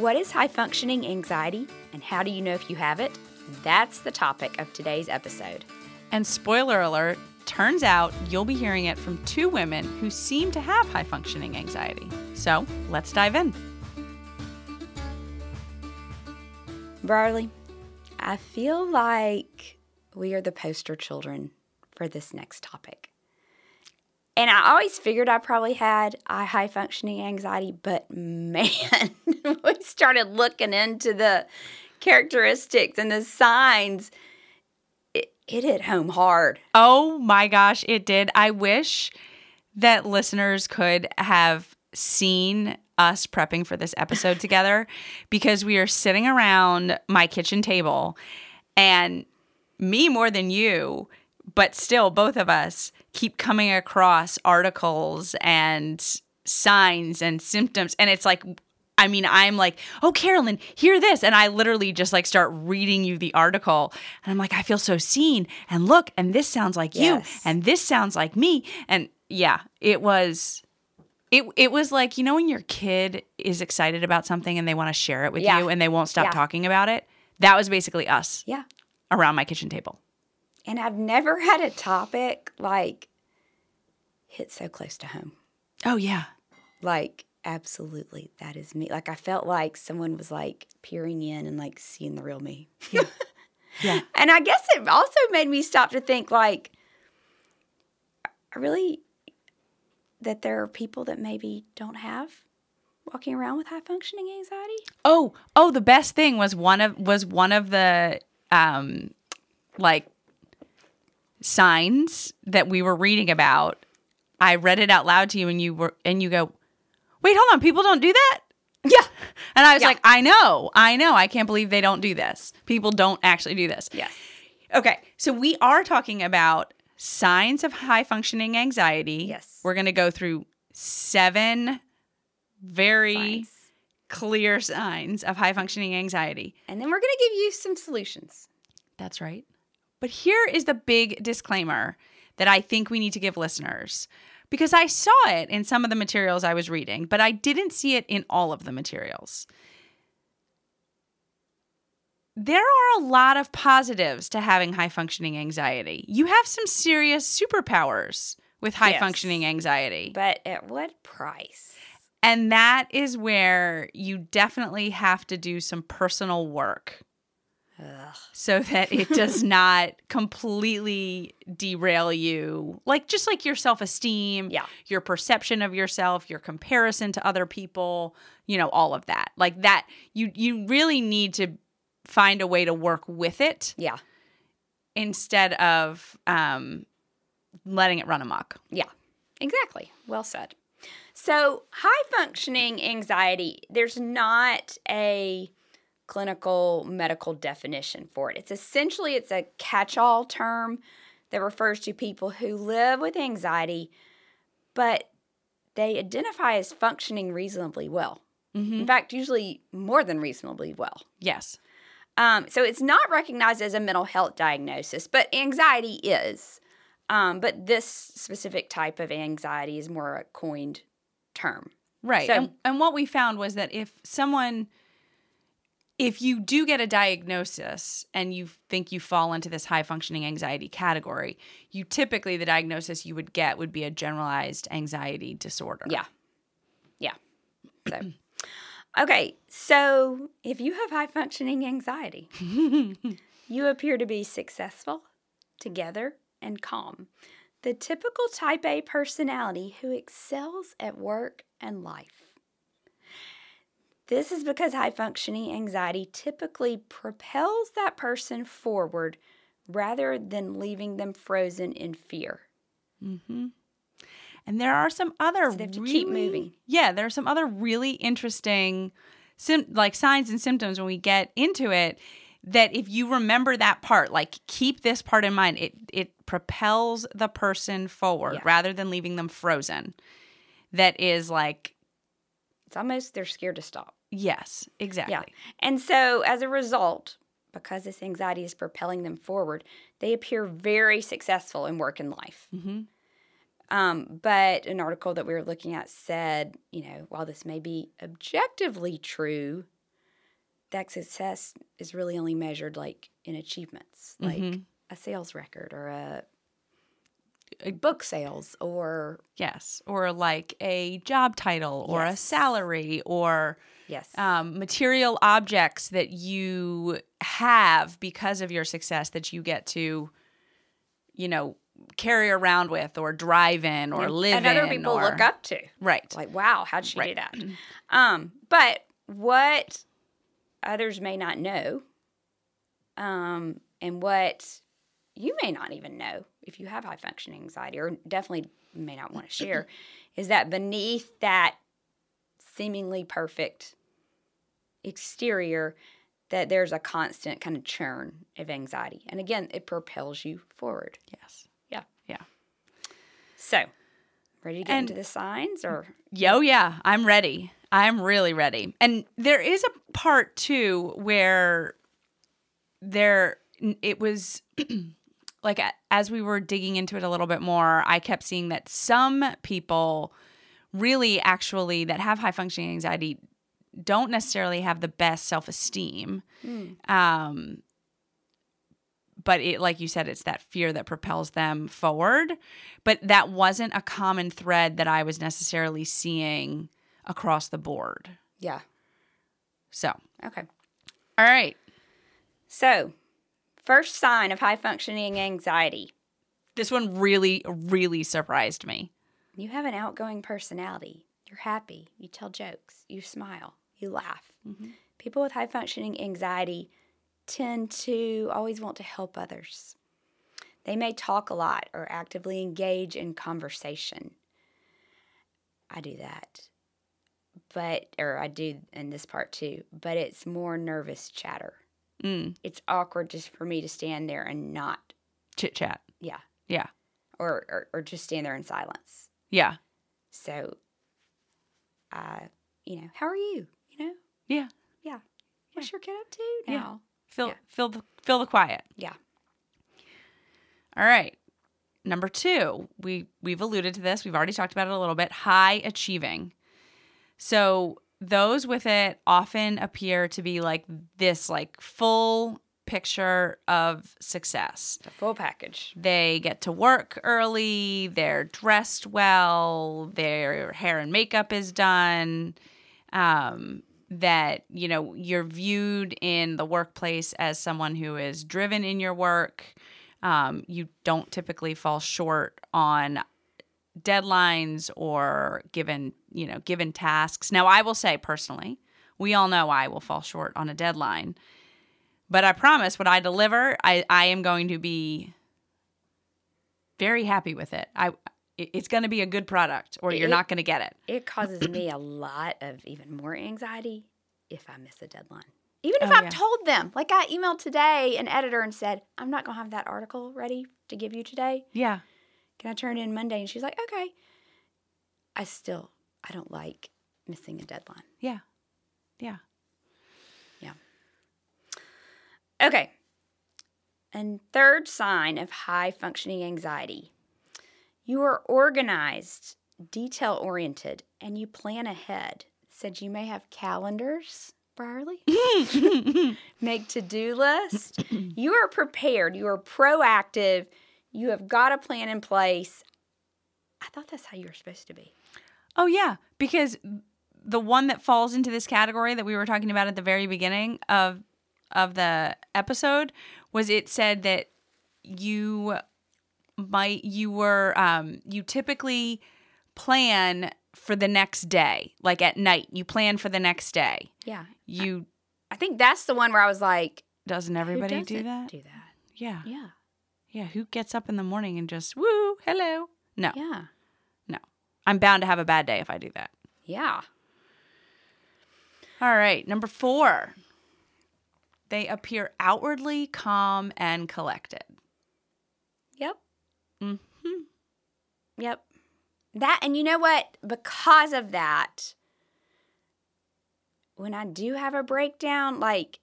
What is high functioning anxiety and how do you know if you have it? That's the topic of today's episode. And spoiler alert, turns out you'll be hearing it from two women who seem to have high functioning anxiety. So let's dive in. Brierley, I feel like we are the poster children for this next topic. And I always figured I probably had high functioning anxiety, but man, we started looking into the characteristics and the signs. It, it hit home hard. Oh my gosh, it did. I wish that listeners could have seen us prepping for this episode together because we are sitting around my kitchen table and me more than you, but still both of us keep coming across articles and signs and symptoms. And it's like, I mean, I'm like, oh, Carolyn, hear this. And I literally just like start reading you the article. And I'm like, I feel so seen. And look, and this sounds like Yes. you. And this sounds like me. And yeah, it was. It, it was like, you know, when your kid is excited about something and they want to share it with Yeah. you and they won't stop Yeah. talking about it? That was basically us Yeah. around my kitchen table. And I've never had a topic like hit so close to home. Oh, yeah. Like, absolutely, that is me. Like, I felt like someone was like peering in and like seeing the real me. Yeah. And I guess it also made me stop to think, like, I really, that there are people that maybe don't have walking around with high functioning anxiety. Oh, oh, the best thing was one of was one of the um like signs that we were reading about. I read it out loud to you and you were and you go, "Wait, hold on, people don't do that?" Yeah. And I was Yeah. like, "I know. I know. I can't believe they don't do this. People don't actually do this." Yes. Okay, so we are talking about signs of high functioning anxiety. Yes. We're going to go through seven very Signs. clear signs of high functioning anxiety. And then we're going to give you some solutions. That's right. But here is the big disclaimer that I think we need to give listeners because I saw it in some of the materials I was reading, but I didn't see it in all of the materials. There are a lot of positives to having high functioning anxiety. You have some serious superpowers with high Yes. functioning anxiety. But at what price? And that is where you definitely have to do some personal work Ugh. so that it does not completely derail you. Like just like your self-esteem, Yeah. your perception of yourself, your comparison to other people, you know, all of that. Like that you you really need to find a way to work with it Yeah. instead of um letting it run amok. Yeah, exactly. Well said. So, high functioning anxiety, there's not a clinical medical definition for it. It's essentially it's a catch-all term that refers to people who live with anxiety but they identify as functioning reasonably well. Mhm. In fact, usually more than reasonably well. Yes. Um, so it's not recognized as a mental health diagnosis, but anxiety is. Um, but this specific type of anxiety is more a coined term. Right. So- and, and what we found was that if someone, if you do get a diagnosis and you think you fall into this high functioning anxiety category, you typically, the diagnosis you would get would be a generalized anxiety disorder. Yeah. Yeah. So, okay. So if you have high functioning anxiety, you appear to be successful, together, and calm. The typical type A personality who excels at work and life. This is because high functioning anxiety typically propels that person forward rather than leaving them frozen in fear. hmm And there are some other So they have to really, keep moving. Yeah, there are some other really interesting, sim- like signs and symptoms when we get into it. That if you remember that part, like keep this part in mind, it it propels the person forward Yeah. rather than leaving them frozen. That is like It's almost they're scared to stop. Yes, exactly. Yeah. And so as a result, because this anxiety is propelling them forward, they appear very successful in work and life. hmm Um, but an article that we were looking at said, you know, while this may be objectively true, that success is really only measured like in achievements, like Mhm. a sales record or a book sales or Yes. Or like a job title or a salary or yes, um, material objects that you have because of your success that you get to, you know, carry around with or drive in or And- live and other people or- look up to. Right. Like, wow, how'd she do that? Um, but what others may not know, um, and what you may not even know if you have high functioning anxiety, or definitely may not want to share, is that beneath that seemingly perfect exterior, that there's a constant kind of churn of anxiety. And again, it propels you forward. yes. Yeah. Yeah. So, ready to get And- into the signs or Yo, yeah, I'm ready. I'm really ready. And there is a part too where there it was like as we were digging into it a little bit more, I kept seeing that some people really actually that have high functioning anxiety don't necessarily have the best self-esteem. Um but it like you said it's that fear that propels them forward but that wasn't a common thread that i was necessarily seeing across the board yeah. so Okay. all right So, first sign of high functioning anxiety this one really really surprised me you have an outgoing personality. You're happy. You tell jokes. You smile. You laugh. Mm-hmm. People with high functioning anxiety tend to always want to help others. They may talk a lot or actively engage in conversation. I do that. But, or I do in this part too, but it's more nervous chatter. Mm, It's awkward just for me to stand there and not, chit chat yeah, yeah or, or, or just stand there in silence. yeah So, uh, you know, how are you? You know, yeah yeah. What's your kid up to Yeah. now? fill Yeah. fill the fill the quiet Yeah. all right number two we we've alluded to this we've already talked about it a little bit high achieving so those with it often appear to be like this like full picture of success The full package. they get to work early they're dressed well their hair and makeup is done um, that you know you're viewed in the workplace as someone who is driven in your work um, you don't typically fall short on deadlines or given you know given tasks now i will say personally we all know i will fall short on a deadline but i promise what i deliver i, I am going to be very happy with it i it's going to be a good product or you're It- not going to get it It causes me a lot of even more anxiety if I miss a deadline. Even if Oh, I've yeah. told them, like I emailed today an editor and said, I'm not going to have that article ready to give you today. yeah Can I turn in Monday? And she's like, okay. I still, I don't like missing a deadline. Yeah. Yeah yeah Okay. And third sign of high functioning anxiety you are organized, detail oriented, and you plan ahead. Said you may have calendars, Brierley, make to do list. You are prepared, you are proactive, you have got a plan in place. I thought that's how you were supposed to be. Oh yeah, because the one that falls into this category that we were talking about at the very beginning of of the episode was it said that you might you were um you typically plan for the next day, like at night. You plan for the next day. Yeah. You I think that's the one where I was like, doesn't everybody do that? Do that. Yeah. Yeah. Yeah, who gets up in the morning and just woo, hello? No. Yeah. No. I'm bound to have a bad day if I do that. Yeah. All right, number four. They appear outwardly calm and collected. Yep. hmm Yep. That and you know what? Because of that, when I do have a breakdown, like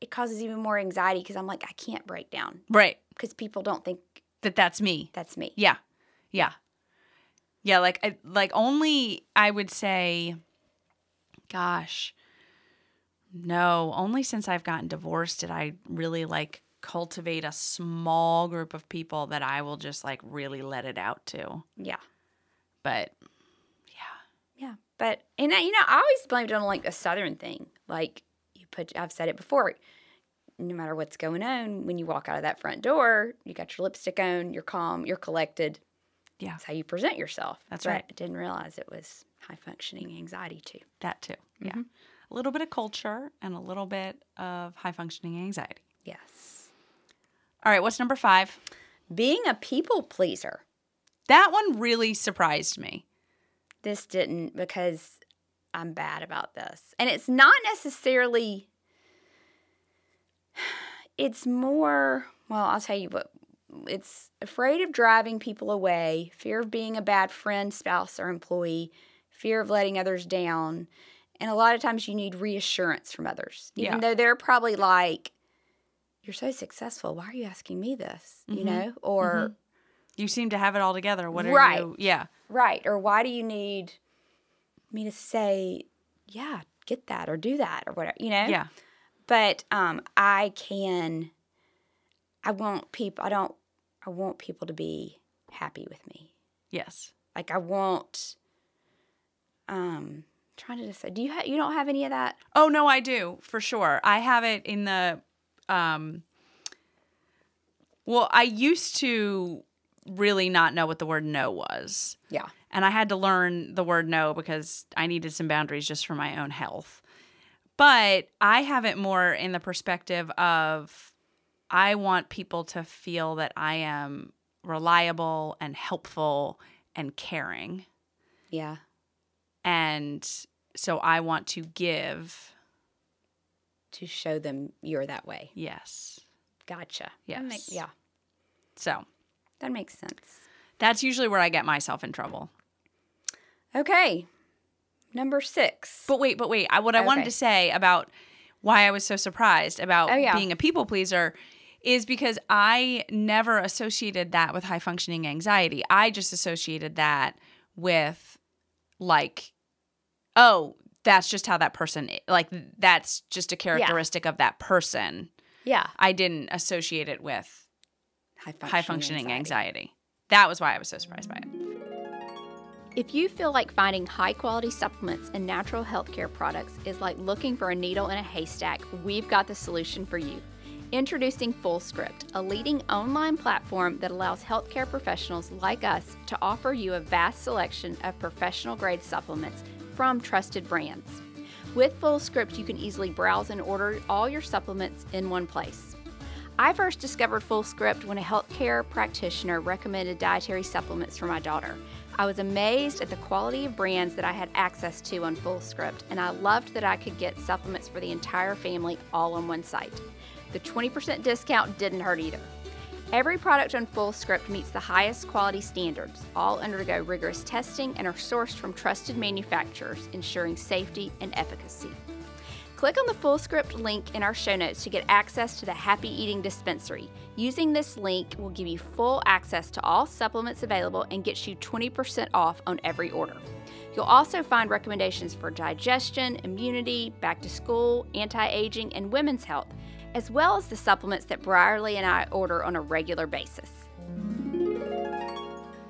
it causes even more anxiety because I'm like, I can't break down Right. Because people don't think That that's me. that's me. Yeah. Yeah. Yeah, like I, like only I would say gosh. No, only since I've gotten divorced did I really like cultivate a small group of people that I will just like really let it out to. Yeah. But Yeah. Yeah. But, and I, you know, I always blamed it on like a Southern thing. Like, you put, I've said it before, no matter what's going on, when you walk out of that front door, you got your lipstick on, you're calm, you're collected. Yeah. That's how you present yourself. That's But right. I didn't realize it was high functioning anxiety too. that too. Yeah. Mm-hmm. A little bit of culture and a little bit of high functioning anxiety. Yes. All right, what's number five? Being a people pleaser. That one really surprised me. This didn't because I'm bad about this. And it's not necessarily, it's more, well, I'll tell you what, it's afraid of driving people away, fear of being a bad friend, spouse, or employee, fear of letting others down. And a lot of times you need reassurance from others, even Yeah. though they're probably like, you're so successful. Why are you asking me this? You mm-hmm. know, or mm-hmm. You seem to have it all together. What are Right. you? Yeah. Right. Or why do you need me to say, yeah, get that or do that or whatever, you know? Yeah. But um I can I want people I don't I want people to be happy with me. Yes. Like I want um trying to decide do you ha- you don't have any of that? Oh no, I do for sure. I have it in the um well, I used to really not know what the word no was. Yeah. And I had to learn the word no because I needed some boundaries just for my own health. But I have it more in the perspective of I want people to feel that I am reliable and helpful and caring. Yeah. And so I want to give. To show them you're that way. Yes. Gotcha. That make- Yes. yeah. So That makes sense. that's usually where I get myself in trouble. Okay. Number 6. But wait, but wait. I, what I wanted to say about why I was so surprised about Oh, yeah. being a people pleaser is because I never associated that with high functioning anxiety. I just associated that with like, oh, that's just how that person like that's just a characteristic of that person. Yeah. I didn't associate it with High functioning, high functioning anxiety. That was why I was so surprised by it. If you feel like finding high quality supplements and natural healthcare products is like looking for a needle in a haystack, we've got the solution for you. Introducing FullScript, a leading online platform that allows healthcare professionals like us to offer you a vast selection of professional grade supplements from trusted brands. With FullScript, you can easily browse and order all your supplements in one place. I first discovered FullScript when a healthcare practitioner recommended dietary supplements for my daughter. I was amazed at the quality of brands that I had access to on FullScript, and I loved that I could get supplements for the entire family all on one site. The 20% discount didn't hurt either. Every product on FullScript meets the highest quality standards. All undergo rigorous testing and are sourced from trusted manufacturers, ensuring safety and efficacy. Click on the Fullscript link in our show notes to get access to the Happy Eating Dispensary. Using this link will give you full access to all supplements available and gets you 20% off on every order. You'll also find recommendations for digestion, immunity, back to school, anti aging, and women's health, as well as the supplements that Brierley and I order on a regular basis.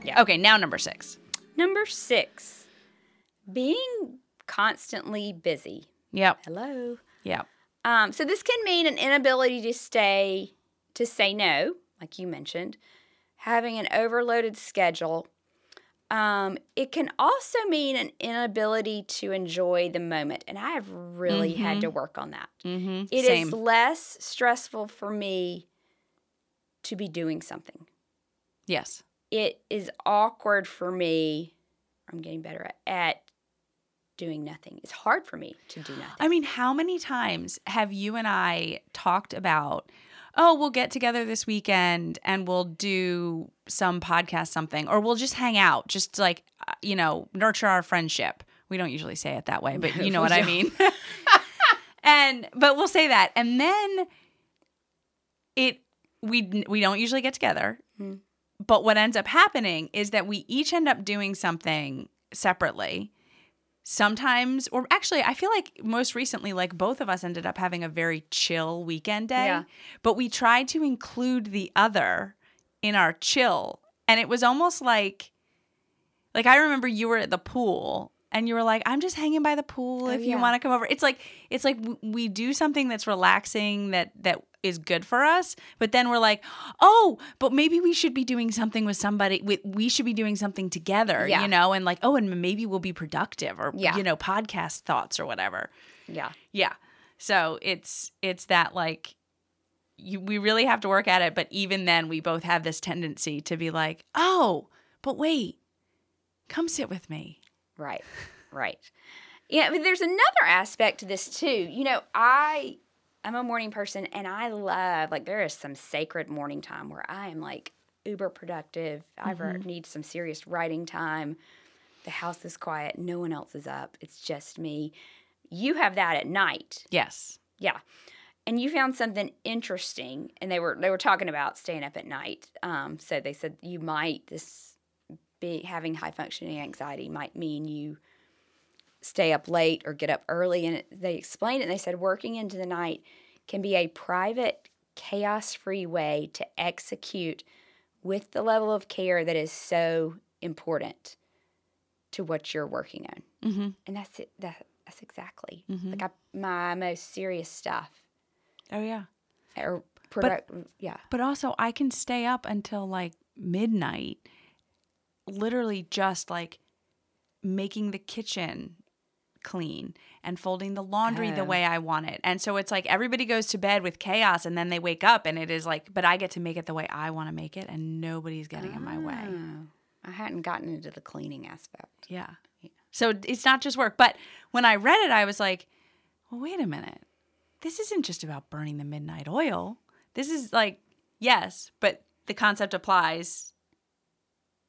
Yeah. Okay, now number six. Number six, being constantly busy. Yep. Hello. Yep. Um, so this can mean an inability to stay to say no, like you mentioned, having an overloaded schedule. Um, it can also mean an inability to enjoy the moment, and I have really had to work on that. Mm-hmm. It is Same. less stressful for me to be doing something. yes. It is awkward for me. I'm getting better at, at doing nothing. It's hard for me to do nothing. I mean, how many times have you and I talked about, oh, we'll get together this weekend and we'll do some podcast, something, or we'll just hang out, just like, uh, you know, nurture our friendship. We don't usually say it that way, but you know what I mean. and, but we'll say that. And then it, we, we don't usually get together. Hmm. But what ends up happening is that we each end up doing something separately sometimes or actually I feel like most recently like both of us ended up having a very chill weekend day, Yeah. but we tried to include the other in our chill and it was almost like like I remember you were at the pool and you were like I'm just hanging by the pool oh, if you Oh, yeah. want to come over. It's like it's like w- we do something that's relaxing that that is good for us, but then we're like, "Oh, but maybe we should be doing something with somebody we, we should be doing something together, Yeah. you know, and like, oh, and maybe we'll be productive or Yeah. you know, podcast thoughts or whatever." Yeah. Yeah. So it's it's that like you, we really have to work at it, but even then we both have this tendency to be like, "Oh, but wait. Come sit with me." Right. Right. Yeah, but there's another aspect to this too. You know, I I'm a morning person and I love like there is some sacred morning time where I am like uber productive. I ever need some serious writing time. The house is quiet, no one else is up. It's just me. You have that at night. Yes. Yeah. And you found something interesting and they were they were talking about staying up at night. Um, so they said you might this be having high functioning anxiety might mean you stay up late or get up early and they explained it and they said working into the night can be a private chaos free way to execute with the level of care that is so important to what you're working on Mm-hmm. and that's it that, that's exactly like I, my most serious stuff Oh yeah. or product yeah But also, I can stay up until like midnight, literally just like making the kitchen clean and folding the laundry the Oh. way I want it. And so it's like everybody goes to bed with chaos and then they wake up and it is like, but I get to make it the way I want to make it and nobody's getting in my way. Oh, i hadn't gotten into the cleaning aspect Yeah. So it's not just work. But when I read it, I was like, well, wait a minute. This isn't just about burning the midnight oil. This is like, yes, but the concept applies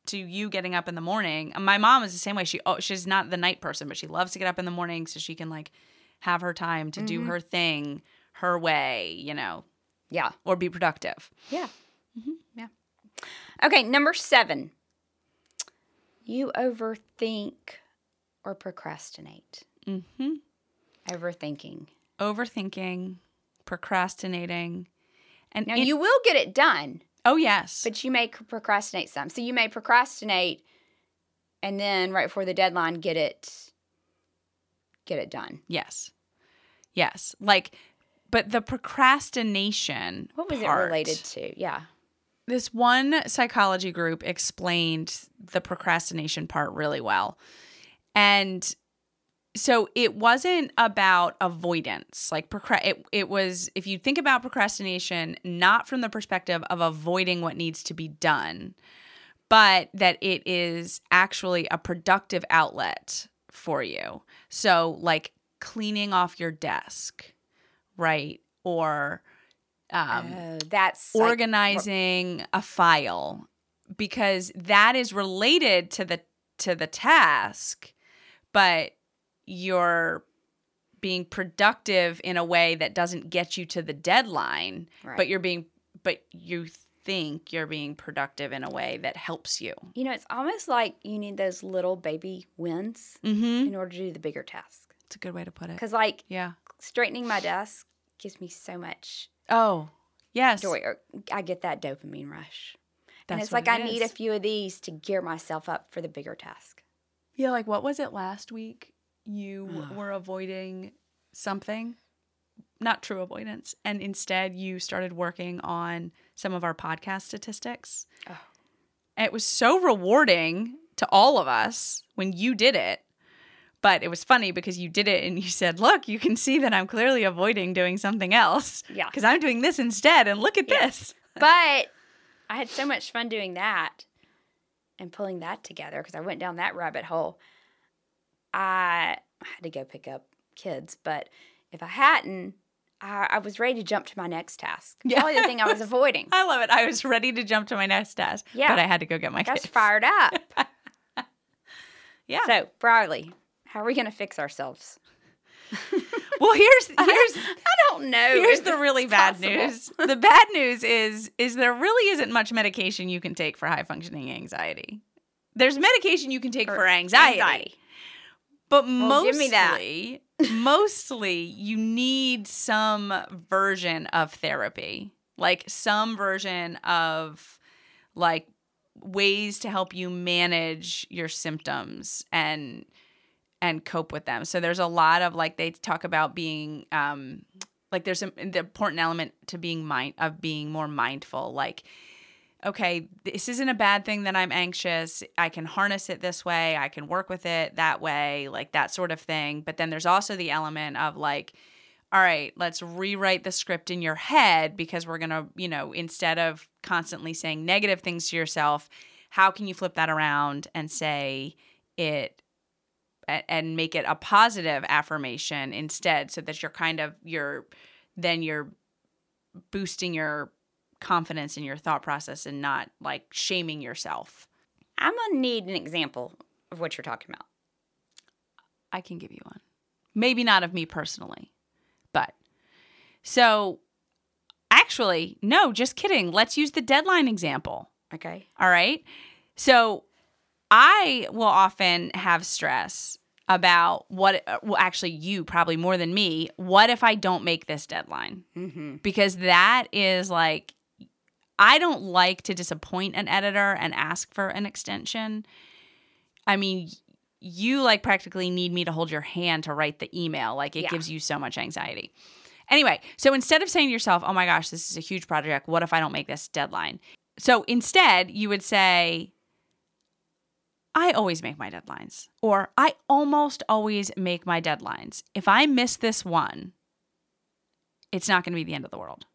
to you getting up in the morning. My mom is the same way. She oh, she's not the night person, but she loves to get up in the morning so she can like have her time to do her thing her way, you know, yeah or be productive. yeah Mm-hmm. yeah okay number seven you overthink or procrastinate Mm-hmm. overthinking Overthinking, procrastinating, and now it- you will get it done oh yes, but you may procrastinate some so you may procrastinate and then right before the deadline get it get it done Yes. Yes. Like, but the procrastination. what was part- it related to yeah This one psychology group explained the procrastination part really well. And so it wasn't about avoidance. Like, procra- it, it was, if you think about procrastination, not from the perspective of avoiding what needs to be done, but that it is actually a productive outlet for you. So, like cleaning off your desk, right? Or um, oh, that's like- organizing a file because that is related to the to the task, but you're being productive in a way that doesn't get you to the deadline, Right. but you're being but you think you're being productive in a way that helps you. You know, it's almost like you need those little baby wins Mhm. in order to do the bigger task. It's a good way to put it. Because, like, Yeah. straightening my desk gives me so much Oh, yes. joy. Or I get that dopamine rush. and That's it's like what I it need a few of these to gear myself up for the bigger task. Yeah, like what was it last week? You Ugh. Ah. were avoiding something, not true avoidance, and instead you started working on some of our podcast statistics. Oh. It was so rewarding to all of us when you did it. But it was funny because you did it and you said, Look, you can see that I'm clearly avoiding doing something else. Yeah. Because I'm doing this instead. And look at Yeah. this. But I had so much fun doing that and pulling that together because I went down that rabbit hole. I had to go pick up kids, but if I hadn't, I, I was ready to jump to my next task. Yeah. Probably the thing I was avoiding. I love it. I was ready to jump to my next task. Yeah. But I had to go get my I was kids. fired up. Yeah. So, Brierley, how are we going to fix ourselves? Well, here's here's I don't know. Here's the really bad possible. news. The bad news is is there really isn't much medication you can take for high functioning anxiety. There's medication you can take For for anxiety, But Well, mostly, give me that. mostly you need some version of therapy, like some version of like ways to help you manage your symptoms and and cope with them. So there's a lot of like they talk about being um like there's a, the important element to being mind of being more mindful like okay, this isn't a bad thing that I'm anxious. I can harness it this way. I can work with it that way, like that sort of thing. But then there's also the element of like, all right, let's rewrite the script in your head because we're going to, you know, instead of constantly saying negative things to yourself, how can you flip that around and say it and make it a positive affirmation instead so that you're kind of you're then you're boosting your confidence in your thought process and not like shaming yourself. I'm gonna need an example of what you're talking about. I can give you one. Maybe not of me personally, but so actually, no, just kidding. Let's use the deadline example. Okay. All right. So I will often have stress about what, well, actually, you probably more than me. What if I don't make this deadline? Mm-hmm. because that is like I don't like to disappoint an editor and ask for an extension. I mean, you like practically need me to hold your hand to write the email. Like it Yeah. gives you so much anxiety. Anyway, so instead of saying to yourself, "Oh my gosh, this is a huge project. What if I don't make this deadline?" So instead, you would say, I always make my deadlines, or I almost always make my deadlines. If I miss this one, it's not going to be the end of the world.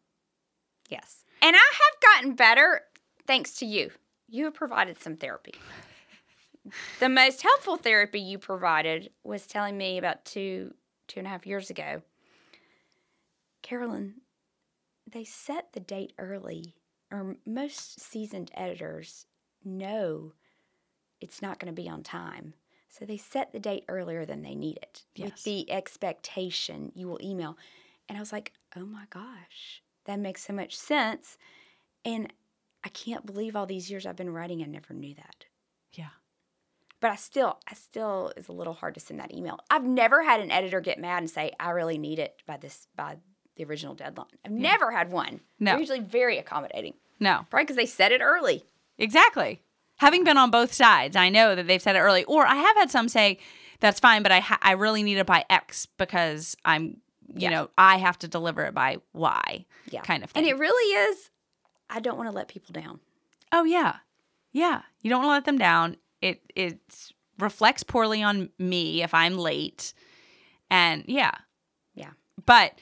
Yes. And I have gotten better thanks to you. You have provided some therapy. the most helpful therapy you provided was telling me about two, two and a half years ago. Carolyn, they set the date early, or most seasoned editors know it's not going to be on time. So they set the date earlier than they need it with the expectation you will email. And I was like, oh my gosh, that makes so much sense. And I can't believe all these years I've been writing, I never knew that. Yeah. But I still, I still is a little hard to send that email. I've never had an editor get mad and say, I really need it by this, by the original deadline. I've never had one. No. They're usually very accommodating. No, Probably because they said it early. exactly. Having been on both sides, I know that they've said it early. Or I have had some say, that's fine, but I, ha- I really need it by X because I'm, you Yeah. know, I have to deliver it by Y Yeah. kind of thing. And it really is, I don't want to let people down. Oh yeah, yeah. You don't want to let them down. It it reflects poorly on me if I'm late, and yeah, Yeah. But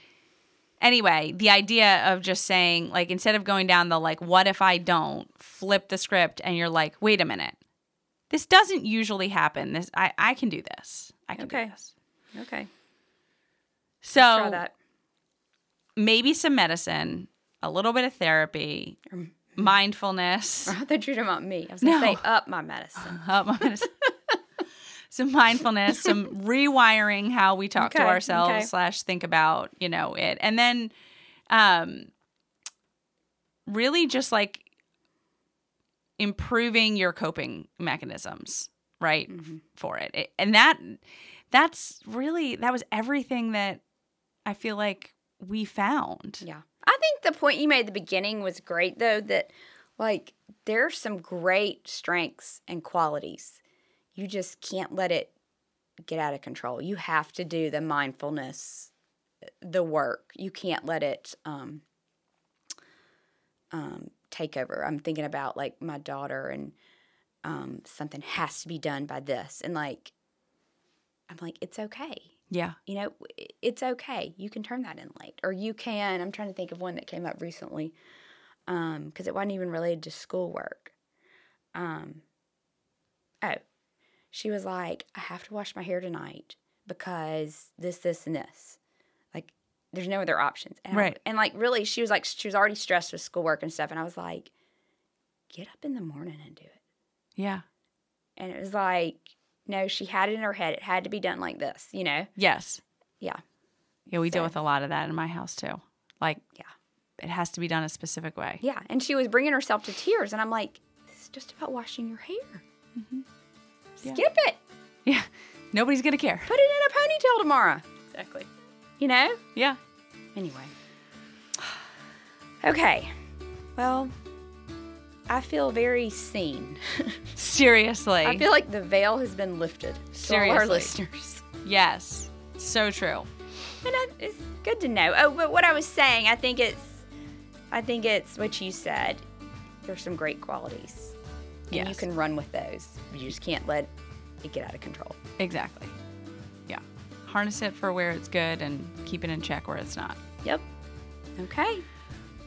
anyway, the idea of just saying like instead of going down the like, what if I don't flip the script, and you're like, wait a minute, this doesn't usually happen. This I I can do this. I can Okay. do this. Okay. So maybe some medicine, a little bit of therapy, Um, mindfulness. I thought you were talking about me. I was going to No. say up my medicine. up my medicine. some mindfulness, some rewiring how we talk to ourselves okay. slash think about you know it, and then um, really just like improving your coping mechanisms, right, Mhm. for it. it, and that that's really that was everything that I feel like we found. Yeah. I think the point you made at the beginning was great, though, that like there's some great strengths and qualities. You just can't let it get out of control. You have to do the mindfulness, the work. You can't let it um, um, take over. I'm thinking about like my daughter and um, something has to be done by this. And like, I'm like, it's okay Yeah. you know, it's okay. You can turn that in late, or you can. I'm trying to think of one that came up recently, um, because it wasn't even related to schoolwork. Um, oh, she was like, I have to wash my hair tonight because this, this, and this. Like, there's no other options. And I- Right. and like, really, she was like, she was already stressed with schoolwork and stuff, and I was like, get up in the morning and do it. Yeah. And it was like, no, she had it in her head. It had to be done like this, you know? Yes. Yeah. Yeah, we deal with a lot of that in my house too. Like, Yeah. it has to be done a specific way. Yeah, and she was bringing herself to tears, and I'm like, "This is just about washing your hair. Mm-hmm. Yeah. Skip it." Yeah. Nobody's gonna care. Put it in a ponytail tomorrow. Exactly. You know? Yeah. Anyway. Okay. Well, I feel very seen. Seriously. I feel like the veil has been lifted. All our listeners. yes. So true. And I, it's good to know. Oh, but what I was saying, I think it's, I think it's what you said. There's some great qualities, and you can run with those. You just can't let it get out of control. Exactly. Yeah. Harness it for where it's good and keep it in check where it's not. Yep. Okay.